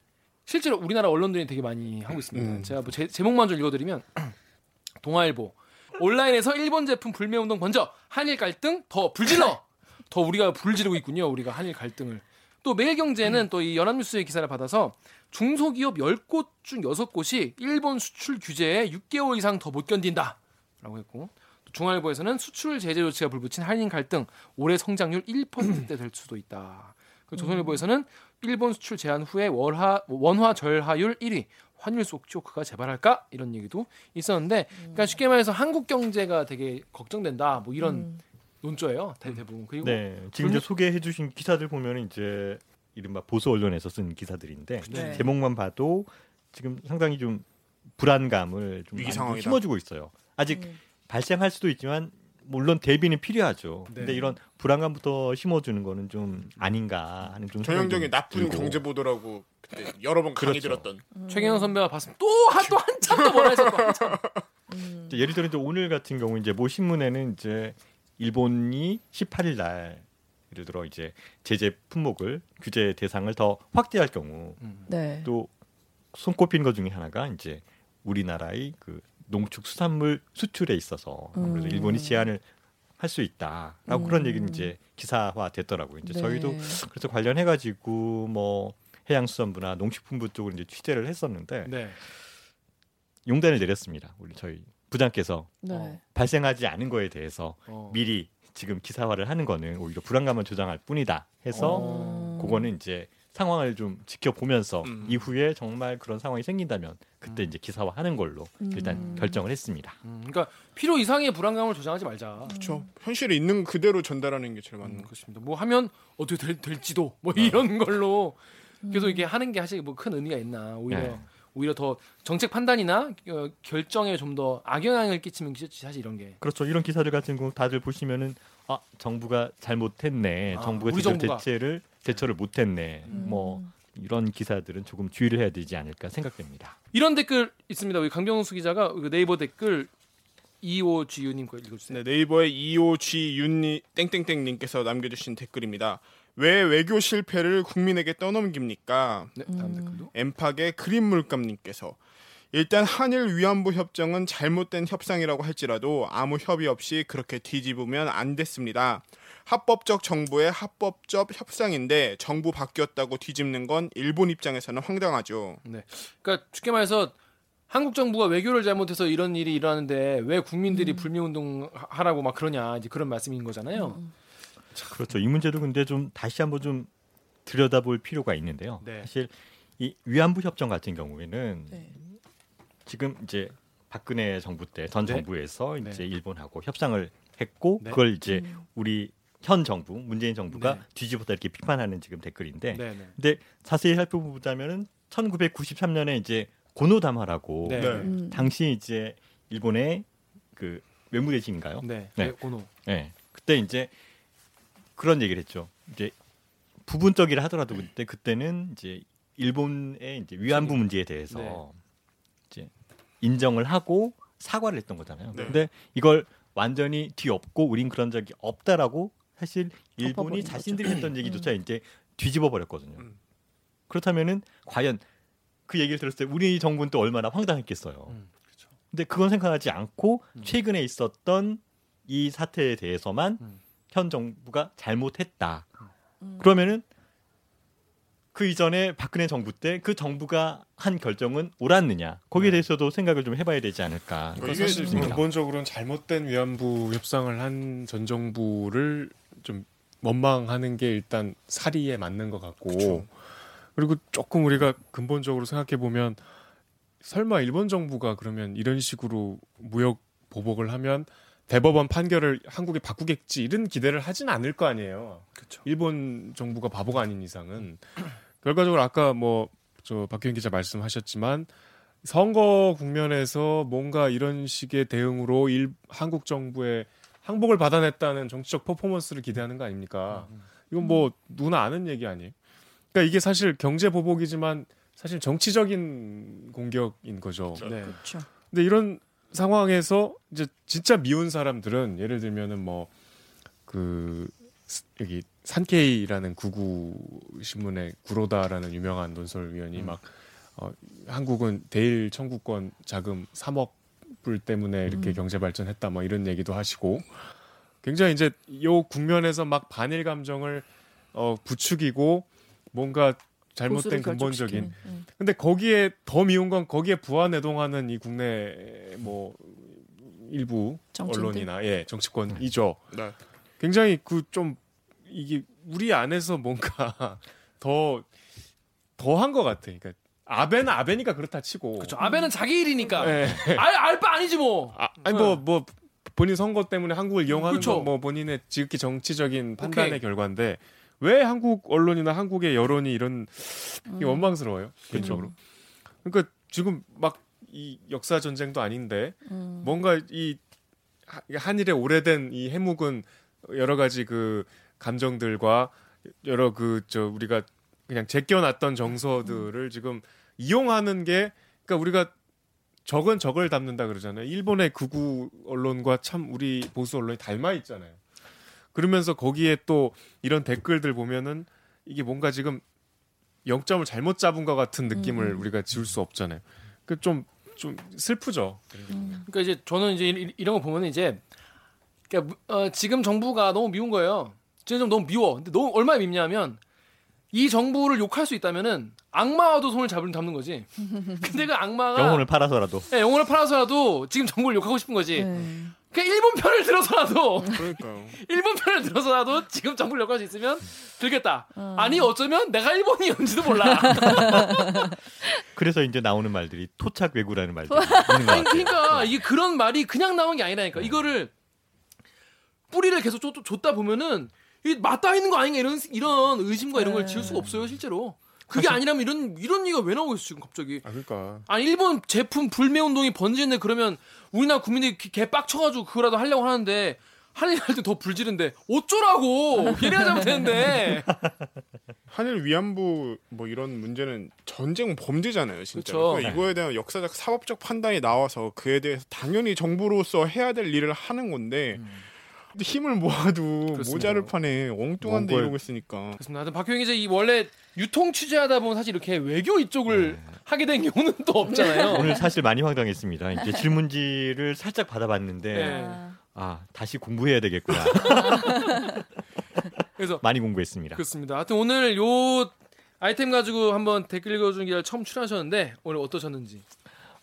실제로 우리나라 언론들이 되게 많이 하고 있습니다. 음. 제가 뭐 제, 제목만 좀 읽어드리면 동아일보 온라인에서 일본 제품 불매 운동 번져 한일 갈등 더 불질러 더 우리가 불지르고 있군요. 우리가 한일 갈등을 또 매일경제는 또이 연합뉴스의 기사를 받아서 중소기업 10곳 중 6곳이 일본 수출 규제에 6개월 이상 더 못 견딘다 라고 했고 또 중앙일보에서는 수출 제재 조치가 불붙인 한일 갈등 올해 성장률 1%대 될 수도 있다. 그리고 조선일보에서는 일본 수출 제한 후에 월화 원화 절하율 1위 환율 속 쇼크가 재발할까 이런 얘기도 있었는데 그러니까 쉽게 말해서 한국 경제가 되게 걱정된다 뭐 이런 음. 논조예요. 대- 대부분. 그리고 네, 지금 이제 소개해 주신 기사들 보면 이제 이른바 보수 언론에서 쓴 기사들인데 네. 제목만 봐도 지금 상당히 좀 불안감을 좀 위기. 심어주고 있어요. 아직 음. 발생할 수도 있지만 물론 대비는 필요하죠. 네. 근데 이런 불안감부터 심어주는 거는 좀 아닌가 하는 좀 전형적인 나쁜 들고. 경제 보도라고 그때 여러 번 강의 그렇죠. 들었던. 최경영 선배가 봤으면 또한또 한참 더 뭐라 또 한참. 음. 이제 예를 들어 이제 오늘 같은 경우 이제 모 신문에는 이제 일본이 18일 날 예를 들어 이제 제재 품목을 규제 대상을 더 확대할 경우 네. 또 손꼽힌 것 중에 하나가 이제 우리나라의 그 농축 수산물 수출에 있어서 아무래도 음. 일본이 제한을 할 수 있다라고 그런 음. 얘기는 이제 기사화 됐더라고요. 이제 네. 저희도 그래서 관련해 가지고 뭐 해양수산부나 농식품부 쪽으로 이제 취재를 했었는데 네. 용단을 내렸습니다. 우리 저희 부장께서 네. 어. 발생하지 않은 거에 대해서 어. 미리 지금 기사화를 하는 거는 오히려 불안감을 조장할 뿐이다 해서 어. 그거는 이제 상황을 좀 지켜보면서 음. 이후에 정말 그런 상황이 생긴다면 그때 이제 기사화하는 걸로 일단 음. 결정을 했습니다. 음, 그러니까 필요 이상의 불안감을 조장하지 말자. 그렇죠. 현실에 있는 그대로 전달하는 게 제일 맞는 음. 그렇습니다. 뭐 하면 어떻게 될, 될지도 뭐 이런 걸로 계속 이게 하는 게 사실 뭐 큰 의미가 있나 오히려 네. 오히려 더 정책 판단이나 어, 결정에 좀 더 악영향을 끼치면 좋지 사실 이런 게 그렇죠. 이런 기사들 같은 경우 다들 보시면은 아 정부가 잘못했네. 아, 정부가 우리 제대로 정부가. 대체를 대처를 못했네. 음. 뭐 이런 기사들은 조금 주의를 해야 되지 않을까 생각됩니다. 이런 댓글 있습니다. 우리 강병수 기자가 그 네이버 댓글 25GU님 거 읽어주세요. 네, 네이버의 EOG 윤니 땡땡땡님께서 남겨주신 댓글입니다. 왜 외교 실패를 국민에게 떠넘깁니까? 네, 다음 음. 댓글도. 엠팍의 그린 물감님께서 일단 한일 위안부 협정은 잘못된 협상이라고 할지라도 아무 협의 없이 그렇게 뒤집으면 안 됐습니다. 합법적 정부의 합법적 협상인데 정부 바뀌었다고 뒤집는 건 일본 입장에서는 황당하죠. 그러니까 쉽게 말해서 한국 정부가 외교를 잘못해서 이런 일이 일어나는데 왜 국민들이 음. 불매 운동 하- 하라고 막 그러냐 이제 그런 말씀인 거잖아요. 음. 그렇죠. 이 문제도 근데 좀 다시 한번 좀 들여다볼 필요가 있는데요. 네. 사실 이 위안부 협정 같은 경우에는 네. 지금 이제 박근혜 정부 때전 네. 정부에서 네. 이제 일본하고 협상을 했고 네. 그걸 이제 음. 우리 현 정부 문재인 정부가 네. 뒤집었다 이렇게 비판하는 지금 댓글인데 네, 네. 근데 자세히 살펴보자면은 1993년에 이제 고노담화라고 네. 네. 음. 당시 이제 일본의 그 외무대신인가요? 네. 네. 네. 고노. 네. 그때 이제 그런 얘기를 했죠. 이제 부분적이라 하더라도 그때 그때는 이제 일본의 이제 위안부 문제에 대해서 네. 인정을 하고 사과를 했던 거잖아요. 네. 근데 이걸 완전히 뒤엎고 우린 그런 적이 없다라고 사실 일본이 자신들이 했던 얘기조차 음. 이제 뒤집어 버렸거든요. 음. 그렇다면은 과연 그 얘기를 들었을 때 우리 정부는 또 얼마나 황당했겠어요. 음, 그렇죠. 근데 그건 생각하지 않고 음. 최근에 있었던 이 사태에 대해서만 음. 현 정부가 잘못했다. 음. 그러면은 그 이전에 박근혜 정부 때 그 정부가 한 결정은 옳았느냐 거기에 네. 대해서도 생각을 좀 해봐야 되지 않을까 이게 그러니까 사실 싶습니다. 근본적으로는 잘못된 위안부 협상을 한 전 정부를 좀 원망하는 게 일단 사리에 맞는 것 같고 그쵸. 그리고 조금 우리가 근본적으로 생각해 보면 설마 일본 정부가 그러면 이런 식으로 무역 보복을 하면 대법원 판결을 한국이 바꾸겠지 이런 기대를 하진 않을 거 아니에요. 그렇죠. 일본 정부가 바보가 아닌 이상은 결과적으로 아까 뭐 저 박효인 기자 말씀하셨지만 선거 국면에서 뭔가 이런 식의 대응으로 일, 한국 정부의 항복을 받아냈다는 정치적 퍼포먼스를 기대하는 거 아닙니까? 이건 뭐 누구나 아는 얘기 아니에요. 그러니까 이게 사실 경제 보복이지만 사실 정치적인 공격인 거죠. 네. 그렇죠. 근데 이런 상황에서 이제 진짜 미운 사람들은 예를 들면은 뭐 그 여기 산케이라는 구구 신문의 구로다라는 유명한 논설위원이 막 어, 한국은 대일 청구권 자금 3억 불 때문에 이렇게 음. 경제 발전했다 뭐 이런 얘기도 하시고 굉장히 이제 요 국면에서 막 반일 감정을 어 부추기고 뭔가 잘못된 근본적인 결집시키는, 음. 근데 거기에 더 미운 건 거기에 부안해동하는 이 국내 뭐 일부 정치인들? 언론이나 예 정치권이죠. 네. 굉장히 그 좀 이게 우리 안에서 뭔가 더 더한 것 같아. 그러니까 아베는 아베니까 그렇다 치고. 그렇죠. 아베는 자기 일이니까. 예. 알 알바 아니지 뭐. 아, 아니 뭐뭐 본인 선거 때문에 한국을 이용하는 그쵸. 건뭐 본인의 지극히 정치적인 판단의 오케이. 결과인데 왜 한국 언론이나 한국의 여론이 이런 음. 원망스러워요 개인적으로. 그러니까 지금 막 이 역사 전쟁도 아닌데 음. 뭔가 이 하- 한일의 오래된 이 해묵은 여러 가지 그 감정들과 여러 그 저 우리가 그냥 제껴놨던 정서들을 지금 이용하는 게 그러니까 우리가 적은 적을 담는다 그러잖아요. 일본의 극우 언론과 참 우리 보수 언론이 닮아 있잖아요. 그러면서 거기에 또 이런 댓글들 보면은 이게 뭔가 지금 영점을 잘못 잡은 것 같은 느낌을 우리가 지울 수 없잖아요. 그좀좀 슬프죠. 그러니까 이제 저는 이제 이- 이런 거 보면 이제 그러니까 무- 어, 지금 정부가 너무 미운 거예요. 지금 좀 너무 미워. 근데 너무 얼마나 밉냐면 이 정부를 욕할 수 있다면은 악마와도 손을 잡는 잡는 거지. 근데 그 악마가 영혼을 팔아서라도 예, 영혼을 팔아서라도 지금 정부를 욕하고 싶은 거지. 네. 그러니까 일본 편을 들어서라도 그러니까요. 일본 편을 들어서라도 지금 정부를 욕할 수 있으면 들겠다. 아니 어쩌면 내가 일본이었는지도 몰라. 그래서 이제 나오는 말들이 토착 외구라는 것 아니. 그러니까 이게 그런 말이 그냥 나온 게 아니라니까. 이거를 뿌리를 계속 쫓, 쫓다 보면은 이 맞닿아 있는 거 아닌가 이런 이런 의심과 이런 걸 지을 수가 없어요 실제로. 그게 아니라면 이런 이런 얘기가 왜 나오고 있어 지금 갑자기. 아 그러니까 아니 일본 제품 불매 운동이 번지는데 그러면 우리나라 국민들이 개 빡쳐가지고 그거라도 하려고 하는데 하는 할때 더 불지른데 어쩌라고 얘네가 잘못했는데 한일 위안부 뭐 이런 문제는 전쟁 범죄잖아요, 진짜. 그러니까 이거에 대한 역사적 사법적 판단이 나와서 그에 대해서 당연히 정부로서 해야 될 일을 하는 건데 근데 힘을 모아도 그렇습니다. 모자를 파네 엉뚱한데 이러고 있으니까. 그렇습니다. 하여튼 박효영 기자 이 원래 유통 취재하다 보면 사실 이렇게 외교 이쪽을 하게 된 경우는 또 없잖아요. 오늘 사실 많이 황당했습니다. 이제 질문지를 살짝 받아봤는데 네. 아, 아 다시 공부해야 되겠구나. 그래서 많이 공부했습니다. 그렇습니다. 하여튼 오늘 요 아이템 가지고 한번 댓글 읽어주는 기자 처음 출연하셨는데 오늘 어떠셨는지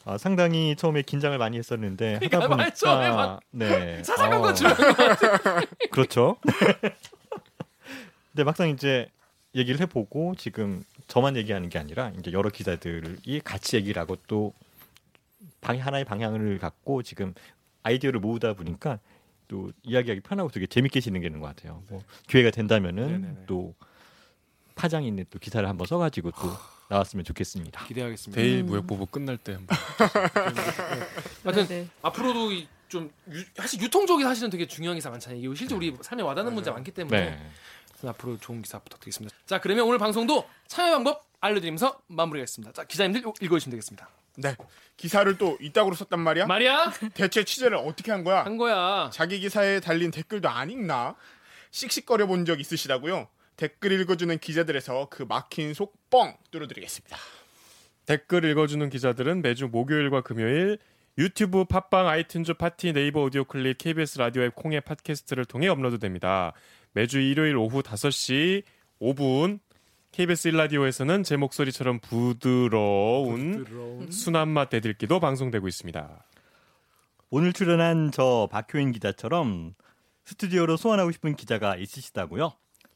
아, 상당히 처음에 긴장을 많이 했었는데 하다 그러니까 말 처음에 보니까 막네 사사건 어, 것처럼 그렇죠. 근데 막상 이제 얘기를 해보고 지금 저만 얘기하는 게 아니라 이제 여러 기자들이 같이 얘기를 하고 또 방, 하나의 방향을 갖고 지금 아이디어를 모으다 보니까 또 이야기하기 편하고 되게 재밌게 진행되는 것 같아요. 뭐 기회가 된다면은 네네네. 또 파장 있는 또 기사를 한번 써가지고 또 나왔으면 좋겠습니다. 기대하겠습니다. 대일 무역보복 끝날 때 한번 하여튼 네. 앞으로도 이좀 사실 유통 쪽이 사실은 되게 중요한 기사 많잖아요. 이거 실제 우리 삶에 와닿는 문제 많기 때문에 네. 앞으로 좋은 기사 부탁드리겠습니다. 자 그러면 오늘 방송도 참여 방법 알려드리면서 마무리하겠습니다. 자 기자님들 읽어주시면 되겠습니다. 네. 기사를 또 이따구로 썼단 말이야? 말이야 대체 취재를 어떻게 한 거야? 한 거야. 자기 기사에 달린 댓글도 안 읽나? 씩씩거려 본 적 있으시다고요? 댓글 읽어주는 기자들에서 그 막힌 속뻥 뚫어드리겠습니다. 댓글 읽어주는 기자들은 매주 목요일과 금요일 유튜브, 팟빵, 아이튠즈, 팟티, 네이버 오디오 클립, KBS 라디오 앱 콩의 팟캐스트를 통해 업로드됩니다. 매주 일요일 오후 5시 5분 KBS 1라디오에서는 제 목소리처럼 부드러운 순한 맛 대들기도 방송되고 있습니다. 오늘 출연한 저 박효인 기자처럼 스튜디오로 소환하고 싶은 기자가 있으시다고요?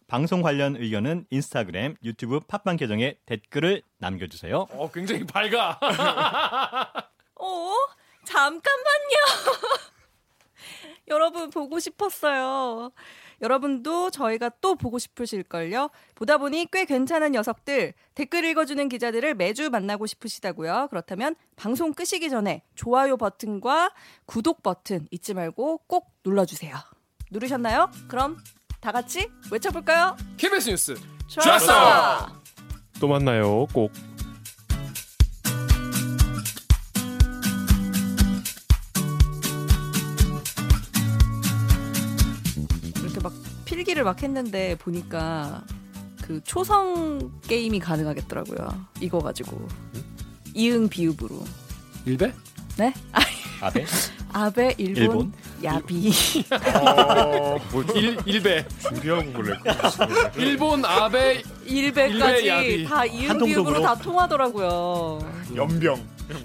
방송 관련 의견은 인스타그램, 유튜브, 팟빵 계정에 댓글을 남겨주세요. 어 굉장히 밝아. 어? 잠깐만요. 여러분 보고 싶었어요. 여러분도 저희가 또 보고 싶으실걸요? 보다 보니 꽤 괜찮은 녀석들, 댓글 읽어주는 기자들을 매주 만나고 싶으시다고요? 그렇다면 방송 끄시기 전에 좋아요 버튼과 구독 버튼 잊지 말고 꼭 눌러주세요. 누르셨나요? 그럼 다 같이 외쳐볼까요? KBS 뉴스 좋았어! 또 만나요. 꼭. 이렇게 막 필기를 막 했는데 보니까 그 초성 게임이 가능하겠더라고요. 이거 가지고 이응 비읍으로 일배? 네 아베? 아베 일본, 일본? 야비 어, 뭐일 일배. 준비하고 그래. 일본 아베 일베, 일베까지 야비. 다 이응 한 비읍으로? 다 통하더라고요. 연병.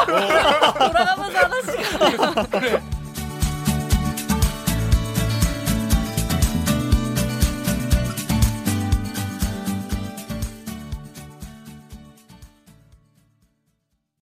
돌아가면서 하나씩